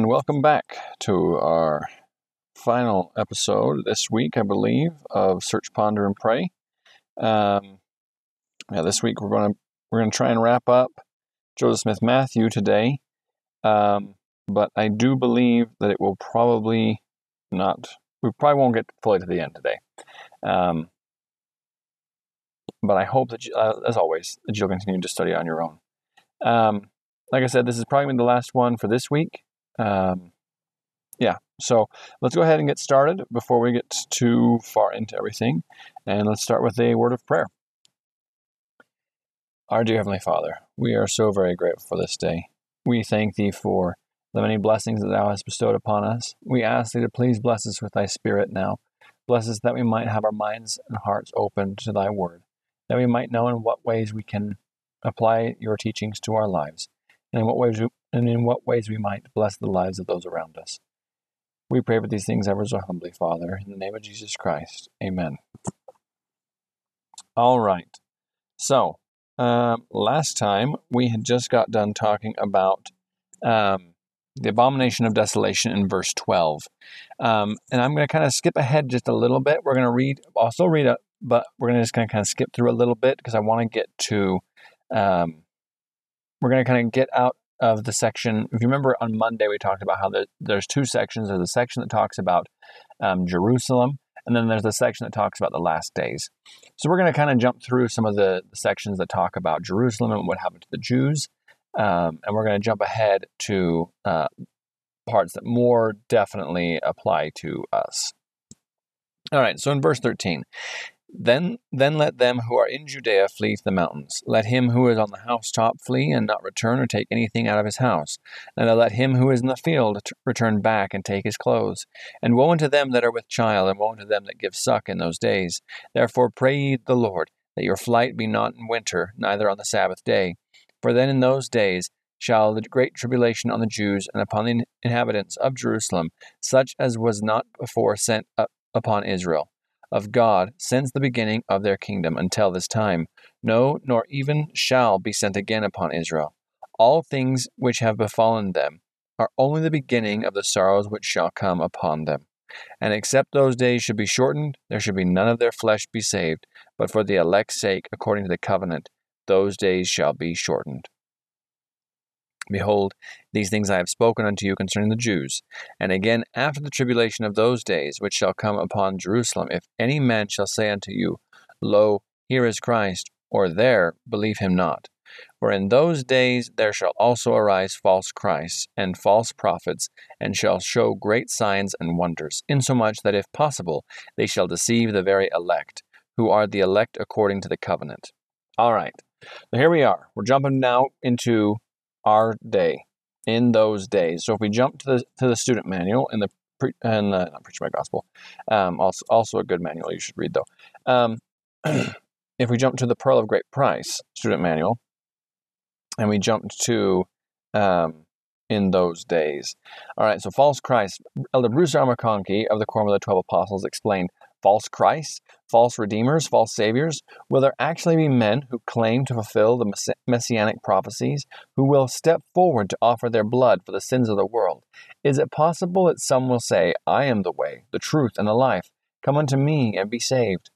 and welcome back to our final episode this week, I believe, of Search, Ponder, and Pray. Um, yeah, this week we're going to we're going to try and wrap up Joseph Smith Matthew today, um, but I do believe that it will probably not. We probably won't get fully to the end today. Um, but I hope that, you, uh, as always, that you'll continue to study on your own. Um, like I said, this is probably the last one for this week. Um, yeah, so let's go ahead and get started before we get too far into everything. And let's start with a word of prayer. Our dear Heavenly Father, we are so very grateful for this day. We thank Thee for the many blessings that Thou hast bestowed upon us. We ask Thee to please bless us with Thy Spirit now. Bless us that we might have our minds and hearts open to Thy Word, that we might know in what ways we can apply Your teachings to our lives and in what ways we, and in what ways we might bless the lives of those around us. We pray for these things ever so humbly, Father, in the name of Jesus Christ. Amen. All right. So, um, last time we had just got done talking about um, the abomination of desolation in verse 12. Um, and I'm going to kind of skip ahead just a little bit. We're going to read, still read it, but we're going to just kind of, kind of skip through a little bit because I want to get to um, we're going to kind of get out of the section. If you remember on Monday, we talked about how the, there's two sections. There's a section that talks about um, Jerusalem, and then there's the section that talks about the last days. So we're going to kind of jump through some of the, sections that talk about Jerusalem and what happened to the Jews, um, and we're going to jump ahead to uh, parts that more definitely apply to us. All right, so in verse 13, then, then let them who are in Judea flee to the mountains. Let him who is on the housetop flee and not return or take anything out of his house. And let him who is in the field return back and take his clothes. And woe unto them that are with child, and woe unto them that give suck in those days. Therefore pray ye the Lord, that your flight be not in winter, neither on the Sabbath day. For then in those days shall the great tribulation on the Jews and upon the inhabitants of Jerusalem, such as was not before sent up upon Israel of God since the beginning of their kingdom until this time, no, nor even shall be sent again upon Israel. All things which have befallen them are only the beginning of the sorrows which shall come upon them. And except those days should be shortened, there should be none of their flesh be saved, but for the elect's sake, according to the covenant, those days shall be shortened. Behold, these things I have spoken unto you concerning the Jews. And again, after the tribulation of those days which shall come upon Jerusalem, if any man shall say unto you, Lo, here is Christ, or there, believe him not. For in those days there shall also arise false Christs and false prophets, and shall show great signs and wonders, insomuch that if possible they shall deceive the very elect, who are the elect according to the covenant. All right, so here we are. We're jumping now into our day in those days. So if we jump to the to the student manual in the pre, and the, not preach my gospel, um, also also a good manual you should read though. Um, if we jump to the Pearl of Great Price student manual, and we jumped to um, in those days. All right, so false Christ. Elder Bruce R. McConkie of the Quorum of the Twelve Apostles explained false Christs, false redeemers, false saviors? Will there actually be men who claim to fulfill the messianic prophecies, who will step forward to offer their blood for the sins of the world? Is it possible that some will say, I am the way, the truth, and the life? Come unto me and be saved.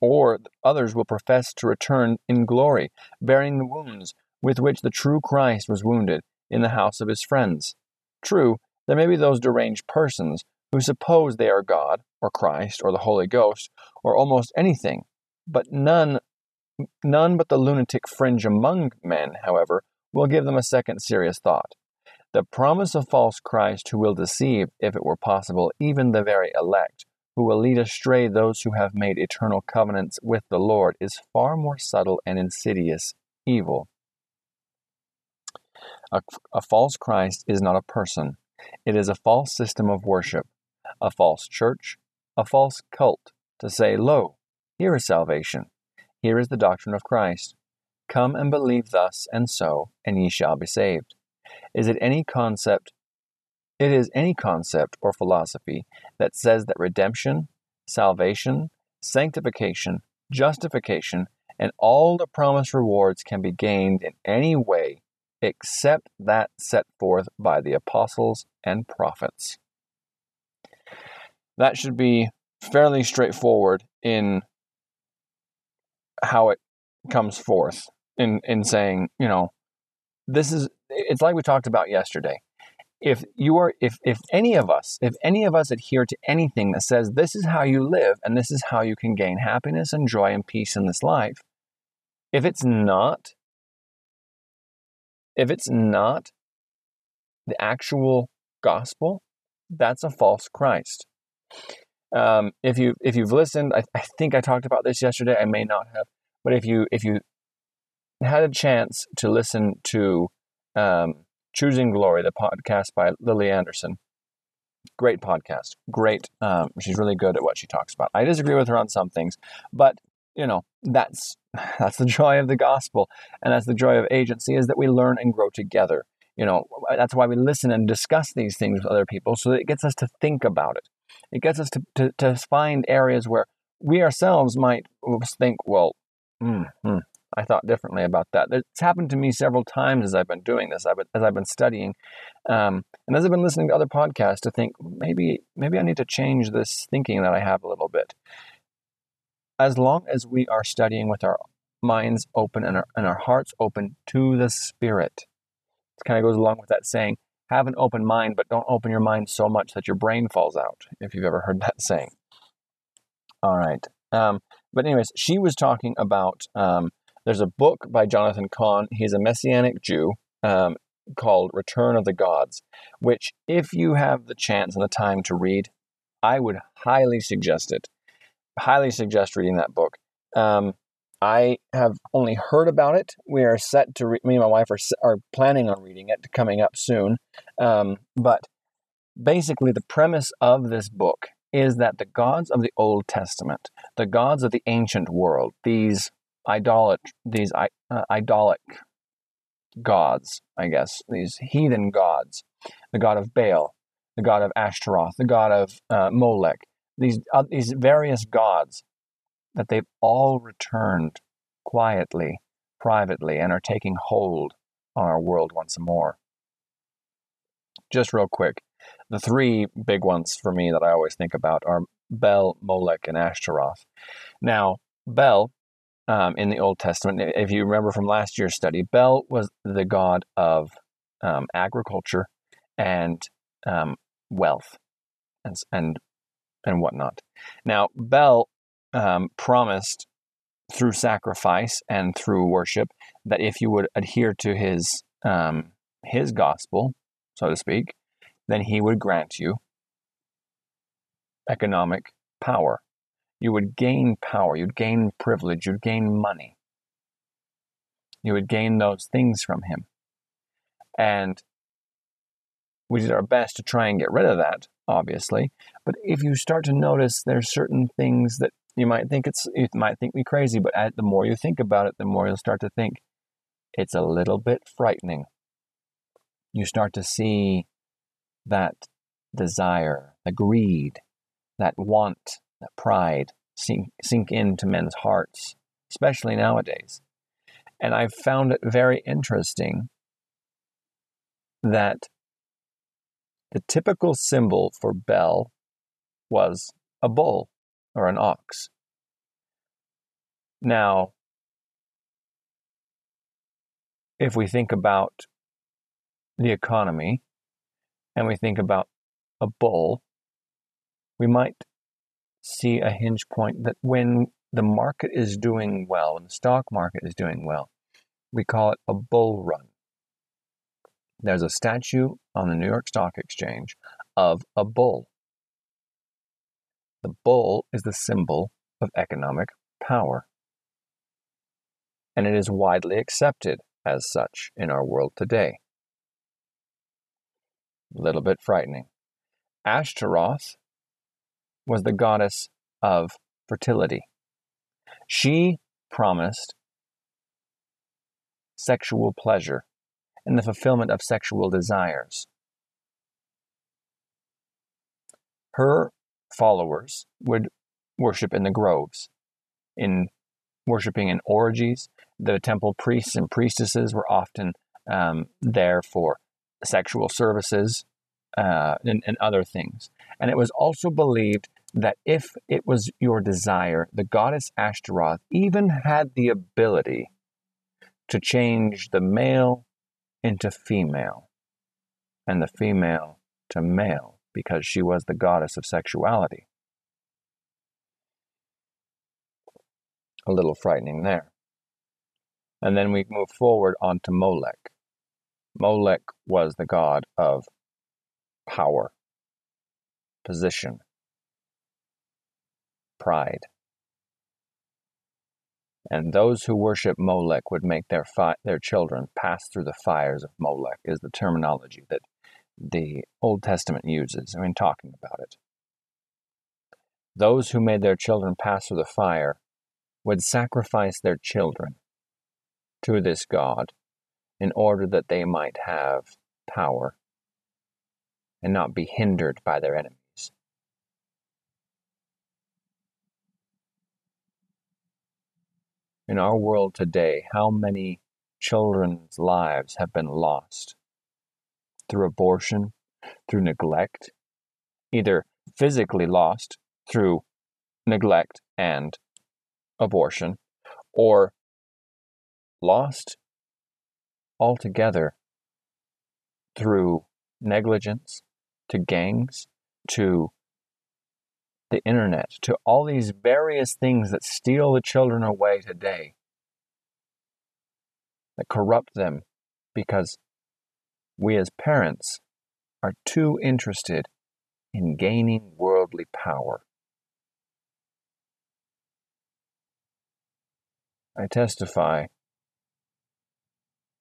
Or others will profess to return in glory, bearing the wounds with which the true Christ was wounded in the house of his friends. True, there may be those deranged persons who suppose they are God, or Christ, or the Holy Ghost, or almost anything, but none none but the lunatic fringe among men, however, will give them a second serious thought. The promise of false Christ who will deceive, if it were possible, even the very elect, who will lead astray those who have made eternal covenants with the Lord, is far more subtle and insidious evil. A, a false Christ is not a person, it is a false system of worship, a false church, a false cult, to say, Lo, here is salvation, here is the doctrine of Christ. Come and believe thus and so, and ye shall be saved. Is it any concept? It is any concept or philosophy that says that redemption, salvation, sanctification, justification, and all the promised rewards can be gained in any way except that set forth by the apostles and prophets. That should be fairly straightforward in how it comes forth in in saying, you know, this is it's like we talked about yesterday. If you are if if any of us, if any of us adhere to anything that says this is how you live and this is how you can gain happiness and joy and peace in this life, if it's not if it's not the actual gospel, that's a false Christ. Um, if you if you've listened, I, I think I talked about this yesterday. I may not have, but if you if you had a chance to listen to um, Choosing Glory, the podcast by Lily Anderson, great podcast. Great. Um, she's really good at what she talks about. I disagree with her on some things, but you know that's that's the joy of the gospel, and that's the joy of agency is that we learn and grow together. You know that's why we listen and discuss these things with other people, so that it gets us to think about it. It gets us to, to, to find areas where we ourselves might think, well, mm, mm, I thought differently about that. It's happened to me several times as I've been doing this, as I've been studying, um, and as I've been listening to other podcasts to think maybe maybe I need to change this thinking that I have a little bit. As long as we are studying with our minds open and our, and our hearts open to the Spirit, it kind of goes along with that saying, have an open mind, but don't open your mind so much that your brain falls out, if you've ever heard that saying. All right. Um, but, anyways, she was talking about um, there's a book by Jonathan Cahn. He's a Messianic Jew um, called Return of the Gods, which, if you have the chance and the time to read, I would highly suggest it. Highly suggest reading that book. I have only heard about it. We are set to, re- me and my wife are, are planning on reading it coming up soon. Um, but basically, the premise of this book is that the gods of the Old Testament, the gods of the ancient world, these idolat, these uh, idolic gods, I guess, these heathen gods, the god of Baal, the god of Ashtaroth, the god of uh, Molech, these uh, these various gods that they've all returned quietly, privately, and are taking hold on our world once more. Just real quick, the three big ones for me that I always think about are Bel, Molech, and Ashtaroth. Now, Bel, um, in the Old Testament, if you remember from last year's study, Bel was the god of um, agriculture and um, wealth and, and and whatnot. Now, Bel um, promised through sacrifice and through worship that if you would adhere to his um, his gospel, so to speak, then he would grant you economic power. You would gain power, you'd gain privilege, you'd gain money. You would gain those things from him. And we did our best to try and get rid of that, obviously. But if you start to notice there's certain things that you might think it's you might think me crazy, but the more you think about it, the more you'll start to think it's a little bit frightening. You start to see that desire, the greed, that want, that pride sink, sink into men's hearts, especially nowadays. And I've found it very interesting that the typical symbol for Bel was a bull or an ox. Now, if we think about the economy and we think about a bull, we might see a hinge point that when the market is doing well, when the stock market is doing well, we call it a bull run. There's a statue on the New York Stock Exchange of a bull. The bull is the symbol of economic power. And it is widely accepted as such in our world today. A little bit frightening. Ashtaroth was the goddess of fertility. She promised sexual pleasure and the fulfillment of sexual desires. Her followers would worship in the groves, in worshiping in orgies. The temple priests and priestesses were often um, there for sexual services uh, and, and other things. And it was also believed that if it was your desire, the goddess Ashtaroth even had the ability to change the male into female and the female to male because she was the goddess of sexuality. A little frightening there. And then we move forward onto Molech. Molech was the god of power, position, pride. And those who worship Molech would make their fi- their children pass through the fires of Molech, is the terminology that the Old Testament uses I mean, talking about it. Those who made their children pass through the fire would sacrifice their children to this God in order that they might have power and not be hindered by their enemies. In our world today, how many children's lives have been lost through abortion, through neglect, either physically lost through neglect and abortion, or lost altogether through negligence, to gangs, to the internet, to all these various things that steal the children away today, that corrupt them because we as parents are too interested in gaining worldly power. I testify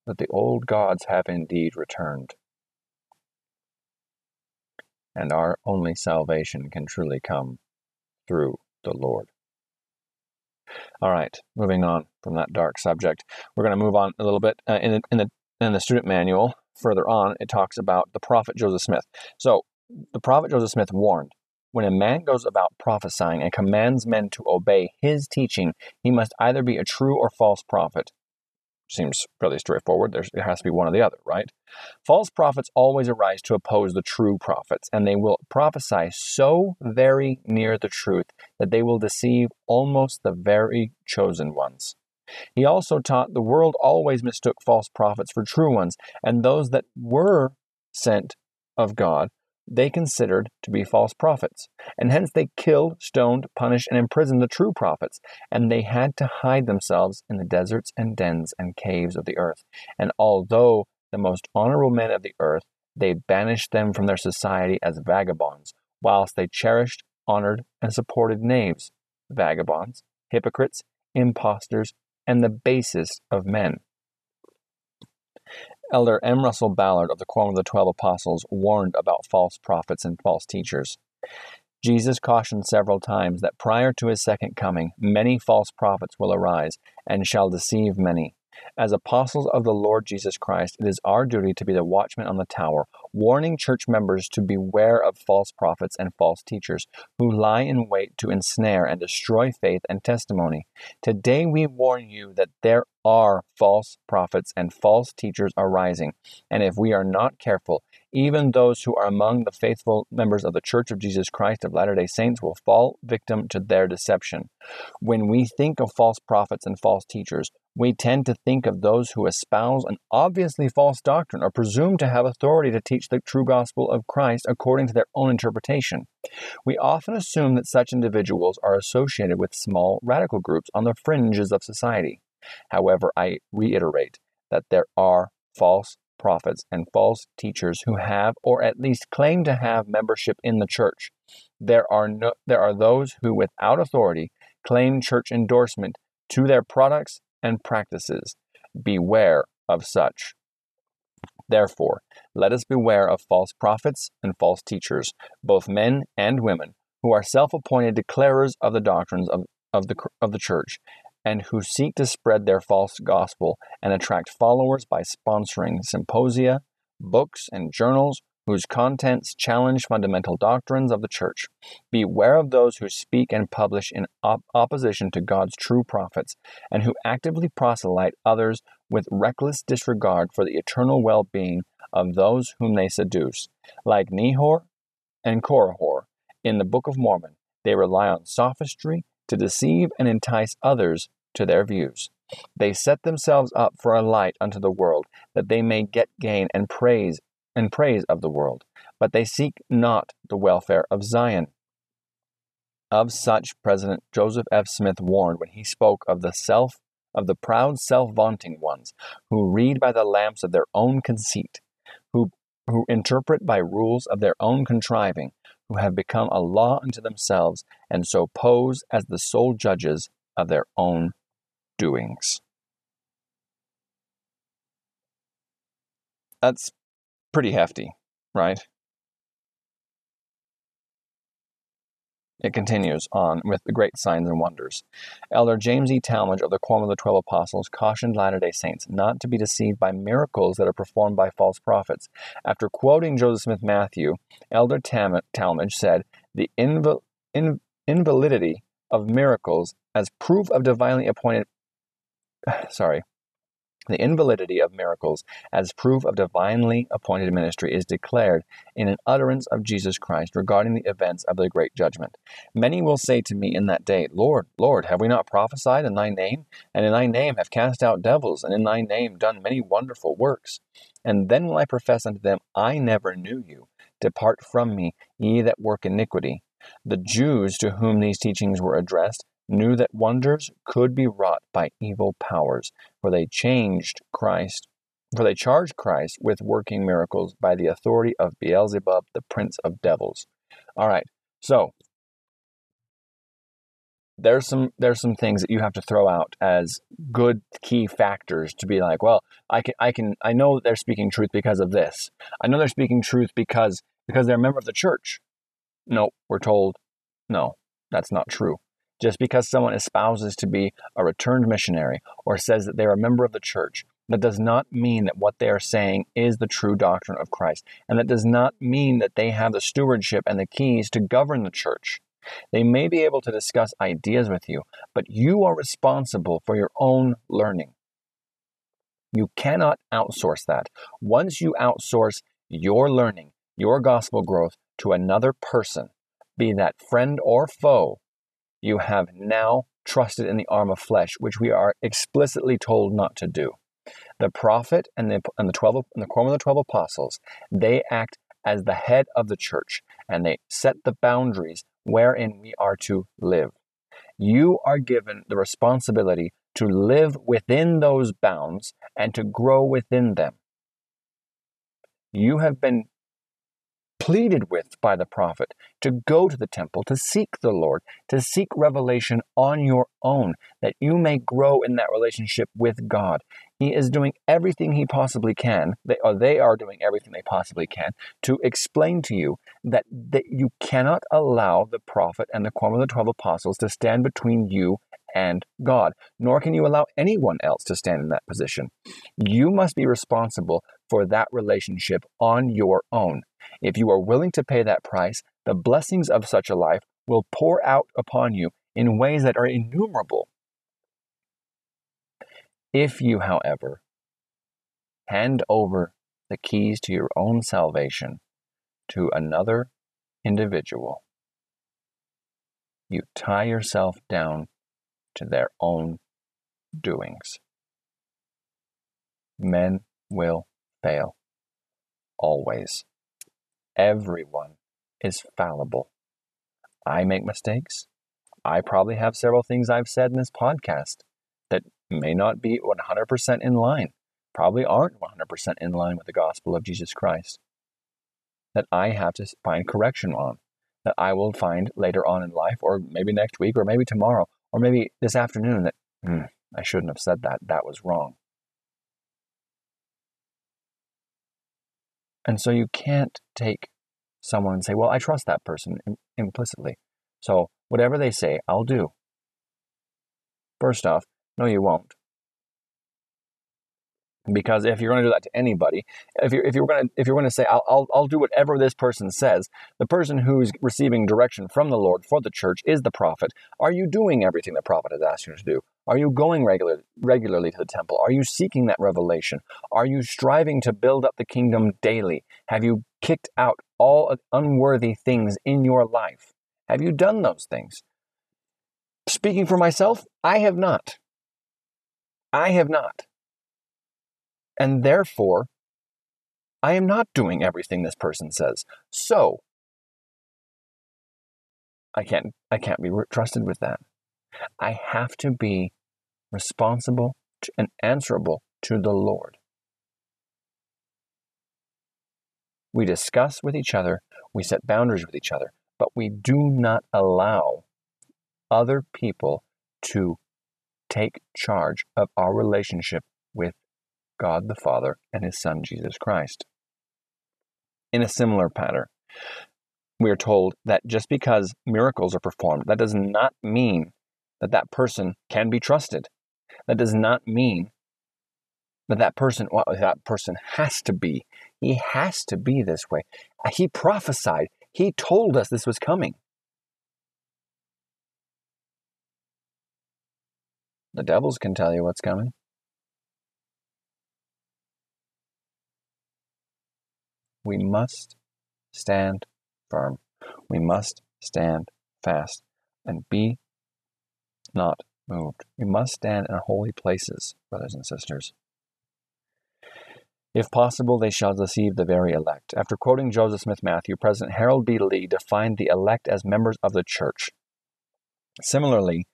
that the old gods have indeed returned, and our only salvation can truly come through the Lord. All right, moving on from that dark subject, we're going to move on a little bit uh, in, the, in the in the student manual. Further on, it talks about the prophet Joseph Smith. So, the prophet Joseph Smith warned when a man goes about prophesying and commands men to obey his teaching, he must either be a true or false prophet seems fairly straightforward. There's, it has to be one or the other, right? False prophets always arise to oppose the true prophets, and they will prophesy so very near the truth that they will deceive almost the very chosen ones. He also taught the world always mistook false prophets for true ones, and those that were sent of God they considered to be false prophets, and hence they killed, stoned, punished, and imprisoned the true prophets, and they had to hide themselves in the deserts and dens and caves of the earth. And although the most honorable men of the earth, they banished them from their society as vagabonds, whilst they cherished, honored, and supported knaves, vagabonds, hypocrites, impostors, and the basest of men. Elder M. Russell Ballard of the Quorum of the Twelve Apostles warned about false prophets and false teachers. Jesus cautioned several times that prior to his second coming, many false prophets will arise and shall deceive many. As apostles of the Lord Jesus Christ, it is our duty to be the watchmen on the tower, warning church members to beware of false prophets and false teachers who lie in wait to ensnare and destroy faith and testimony. Today we warn you that there are false prophets and false teachers arising, and if we are not careful, even those who are among the faithful members of the Church of Jesus Christ of Latter day Saints will fall victim to their deception. When we think of false prophets and false teachers, we tend to think of those who espouse an obviously false doctrine or presume to have authority to teach the true gospel of Christ according to their own interpretation. We often assume that such individuals are associated with small radical groups on the fringes of society. However, I reiterate that there are false prophets and false teachers who have or at least claim to have membership in the church. There are no, there are those who without authority claim church endorsement to their products and practices. Beware of such. Therefore, let us beware of false prophets and false teachers, both men and women, who are self appointed declarers of the doctrines of, of, the, of the church and who seek to spread their false gospel and attract followers by sponsoring symposia, books, and journals whose contents challenge fundamental doctrines of the church. Beware of those who speak and publish in op- opposition to God's true prophets and who actively proselyte others with reckless disregard for the eternal well being of those whom they seduce. Like Nehor and Korihor in the Book of Mormon, they rely on sophistry to deceive and entice others to their views. They set themselves up for a light unto the world, that they may get gain and praise and praise of the world, but they seek not the welfare of Zion. Of such President Joseph F. Smith warned when he spoke of the self of the proud self-vaunting ones who read by the lamps of their own conceit, who who interpret by rules of their own contriving, who have become a law unto themselves, and so pose as the sole judges of their own doings. That's pretty hefty, right? It continues on with the great signs and wonders. Elder James E. Talmage of the Quorum of the Twelve Apostles cautioned Latter day Saints not to be deceived by miracles that are performed by false prophets. After quoting Joseph Smith Matthew, Elder Tam- Talmage said, The inval- in- invalidity of miracles as proof of divinely appointed. Sorry, the invalidity of miracles as proof of divinely appointed ministry is declared in an utterance of Jesus Christ regarding the events of the great judgment. Many will say to me in that day, Lord, Lord, have we not prophesied in thy name? And in thy name have cast out devils, and in thy name done many wonderful works? And then will I profess unto them, I never knew you. Depart from me, ye that work iniquity. The Jews to whom these teachings were addressed knew that wonders could be wrought by evil powers, for they changed Christ, for they charged Christ with working miracles by the authority of Beelzebub, the prince of devils. All right, so there's some there's some things that you have to throw out as good key factors to be like, well, I can I can I know they're speaking truth because of this. I know they're speaking truth because because they're a member of the church. No, we're told no, that's not true. Just because someone espouses to be a returned missionary or says that they are a member of the church, that does not mean that what they are saying is the true doctrine of Christ. And that does not mean that they have the stewardship and the keys to govern the church. They may be able to discuss ideas with you, but you are responsible for your own learning. You cannot outsource that. Once you outsource your learning, your gospel growth to another person, be that friend or foe, you have now trusted in the arm of flesh, which we are explicitly told not to do. The prophet and the, and the 12 and the quorum of the 12 apostles, they act as the head of the church and they set the boundaries wherein we are to live. You are given the responsibility to live within those bounds and to grow within them. You have been pleaded with by the prophet to go to the temple, to seek the Lord, to seek revelation on your own, that you may grow in that relationship with God. He is doing everything he possibly can, they, or they are doing everything they possibly can, to explain to you that, that you cannot allow the prophet and the quorum of the twelve apostles to stand between you and God, nor can you allow anyone else to stand in that position. You must be responsible for that relationship on your own. If you are willing to pay that price, the blessings of such a life will pour out upon you in ways that are innumerable. If you, however, hand over the keys to your own salvation to another individual, you tie yourself down to their own doings. Men will fail. Always. Everyone is fallible. I make mistakes. I probably have several things I've said in this podcast that may not be 100% in line, probably aren't 100% in line with the gospel of Jesus Christ, that I have to find correction on, that I will find later on in life, or maybe next week, or maybe tomorrow, or maybe this afternoon that hmm, I shouldn't have said that. That was wrong. And so you can't take someone and say, well, I trust that person implicitly. So whatever they say, I'll do. First off, no, you won't. Because if you're going to do that to anybody, if you're if you're going to if you're going to say I'll, I'll I'll do whatever this person says, the person who's receiving direction from the Lord for the church is the prophet. Are you doing everything the prophet has asked you to do? Are you going regular, regularly to the temple? Are you seeking that revelation? Are you striving to build up the kingdom daily? Have you kicked out all unworthy things in your life? Have you done those things? Speaking for myself, I have not. I have not. And therefore, I am not doing everything this person says. So, I can't I can't be trusted with that. I have to be responsible and answerable to the Lord. We discuss with each other, we set boundaries with each other, but we do not allow other people to take charge of our relationship with God the Father and His Son Jesus Christ. In a similar pattern, we are told that just because miracles are performed, that does not mean that that person can be trusted. That does not mean that that person, well, that person has to be. He has to be this way. He prophesied. He told us this was coming. The devils can tell you what's coming. We must stand firm. We must stand fast and be not moved. We must stand in holy places, brothers and sisters. If possible, they shall deceive the very elect. After quoting Joseph Smith Matthew, President Harold B. Lee defined the elect as members of the church. Similarly,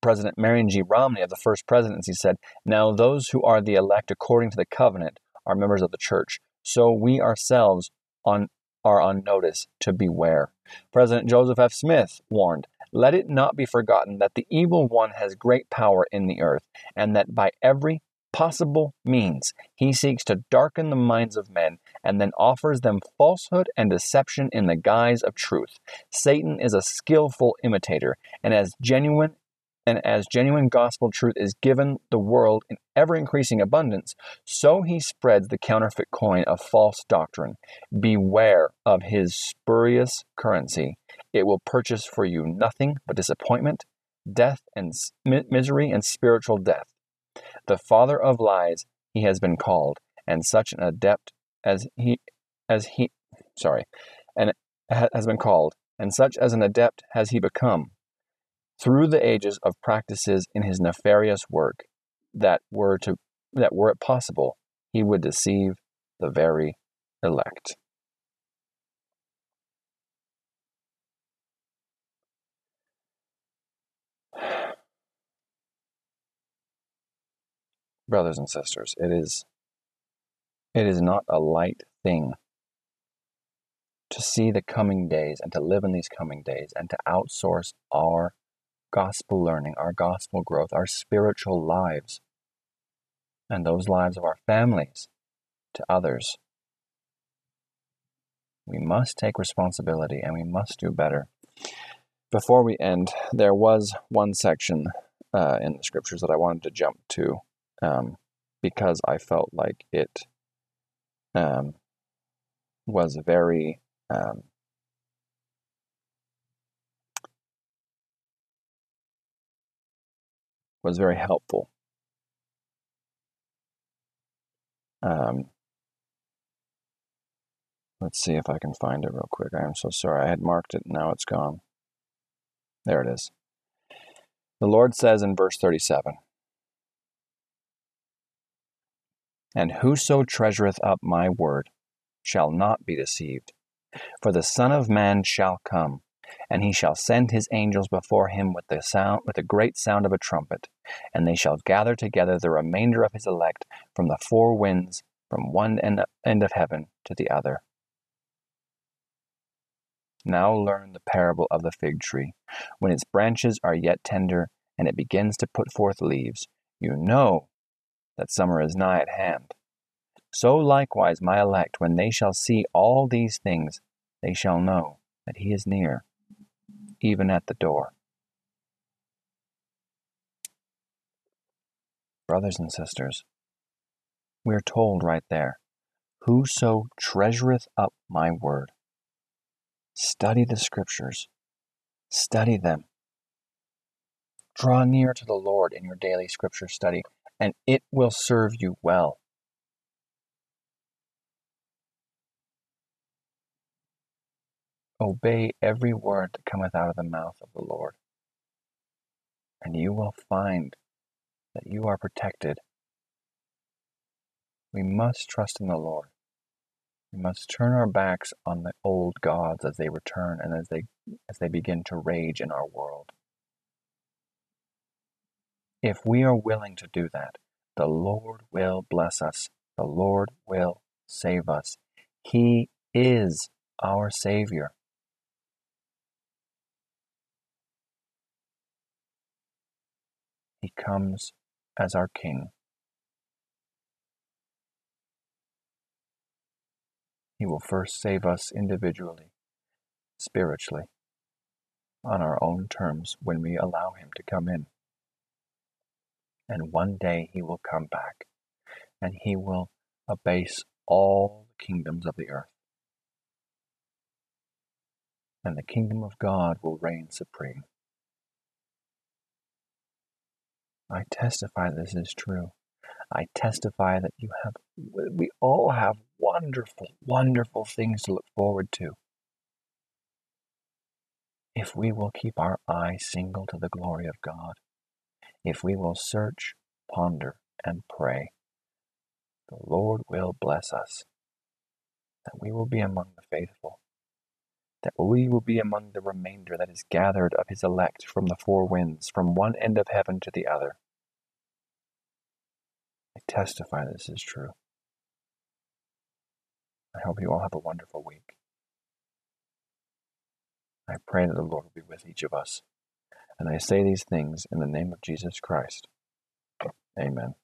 President Marion G. Romney of the First Presidency said, Now those who are the elect according to the covenant are members of the church. So we ourselves on, are on notice to beware. President Joseph F. Smith warned, Let it not be forgotten that the evil one has great power in the earth, and that by every possible means he seeks to darken the minds of men and then offers them falsehood and deception in the guise of truth. Satan is a skillful imitator, and as genuine and as genuine gospel truth is given the world in ever increasing abundance, so he spreads the counterfeit coin of false doctrine. Beware of his spurious currency. It will purchase for you nothing but disappointment, death, and misery and spiritual death. The father of lies he has been called, and such an adept as he as he sorry, and has been called, and such as an adept has he become through the ages of practices in his nefarious work that were to that were it possible he would deceive the very elect. Brothers and sisters, it is it is not a light thing to see the coming days and to live in these coming days and to outsource our gospel learning, our gospel growth, our spiritual lives, and those lives of our families to others. We must take responsibility and we must do better. Before we end, there was one section uh, in the scriptures that I wanted to jump to um, because I felt like it um, was very um, was very helpful. Um, let's see if I can find it real quick. I am so sorry. I had marked it, now it's gone. There it is. The Lord says in verse 37 And whoso treasureth up my word shall not be deceived. For the Son of Man shall come, and he shall send his angels before him with the sound with the great sound of a trumpet, and they shall gather together the remainder of his elect from the four winds, from one end, end of heaven to the other. Now learn the parable of the fig tree. When its branches are yet tender, and it begins to put forth leaves, you know that summer is nigh at hand. So likewise, my elect, when they shall see all these things, they shall know that he is near, even at the door. Brothers and sisters, we are told right there Whoso treasureth up my word. Study the scriptures, study them. Draw near to the Lord in your daily scripture study, and it will serve you well. Obey every word that cometh out of the mouth of the Lord, and you will find that you are protected. We must trust in the Lord. We must turn our backs on the old gods as they return and as they as they begin to rage in our world. If we are willing to do that, the Lord will bless us. The Lord will save us. He is our Savior. He comes as our King. He will first save us individually, spiritually, on our own terms when we allow Him to come in. And one day He will come back and He will abase all the kingdoms of the earth. And the kingdom of God will reign supreme. I testify this is true. I testify that you have, we all have wonderful, wonderful things to look forward to. If we will keep our eye single to the glory of God, if we will search, ponder, and pray, the Lord will bless us, that we will be among the faithful, that we will be among the remainder that is gathered of his elect from the four winds, from one end of heaven to the other. I testify this is true. I hope you all have a wonderful week. I pray that the Lord will be with each of us. And I say these things in the name of Jesus Christ. Amen.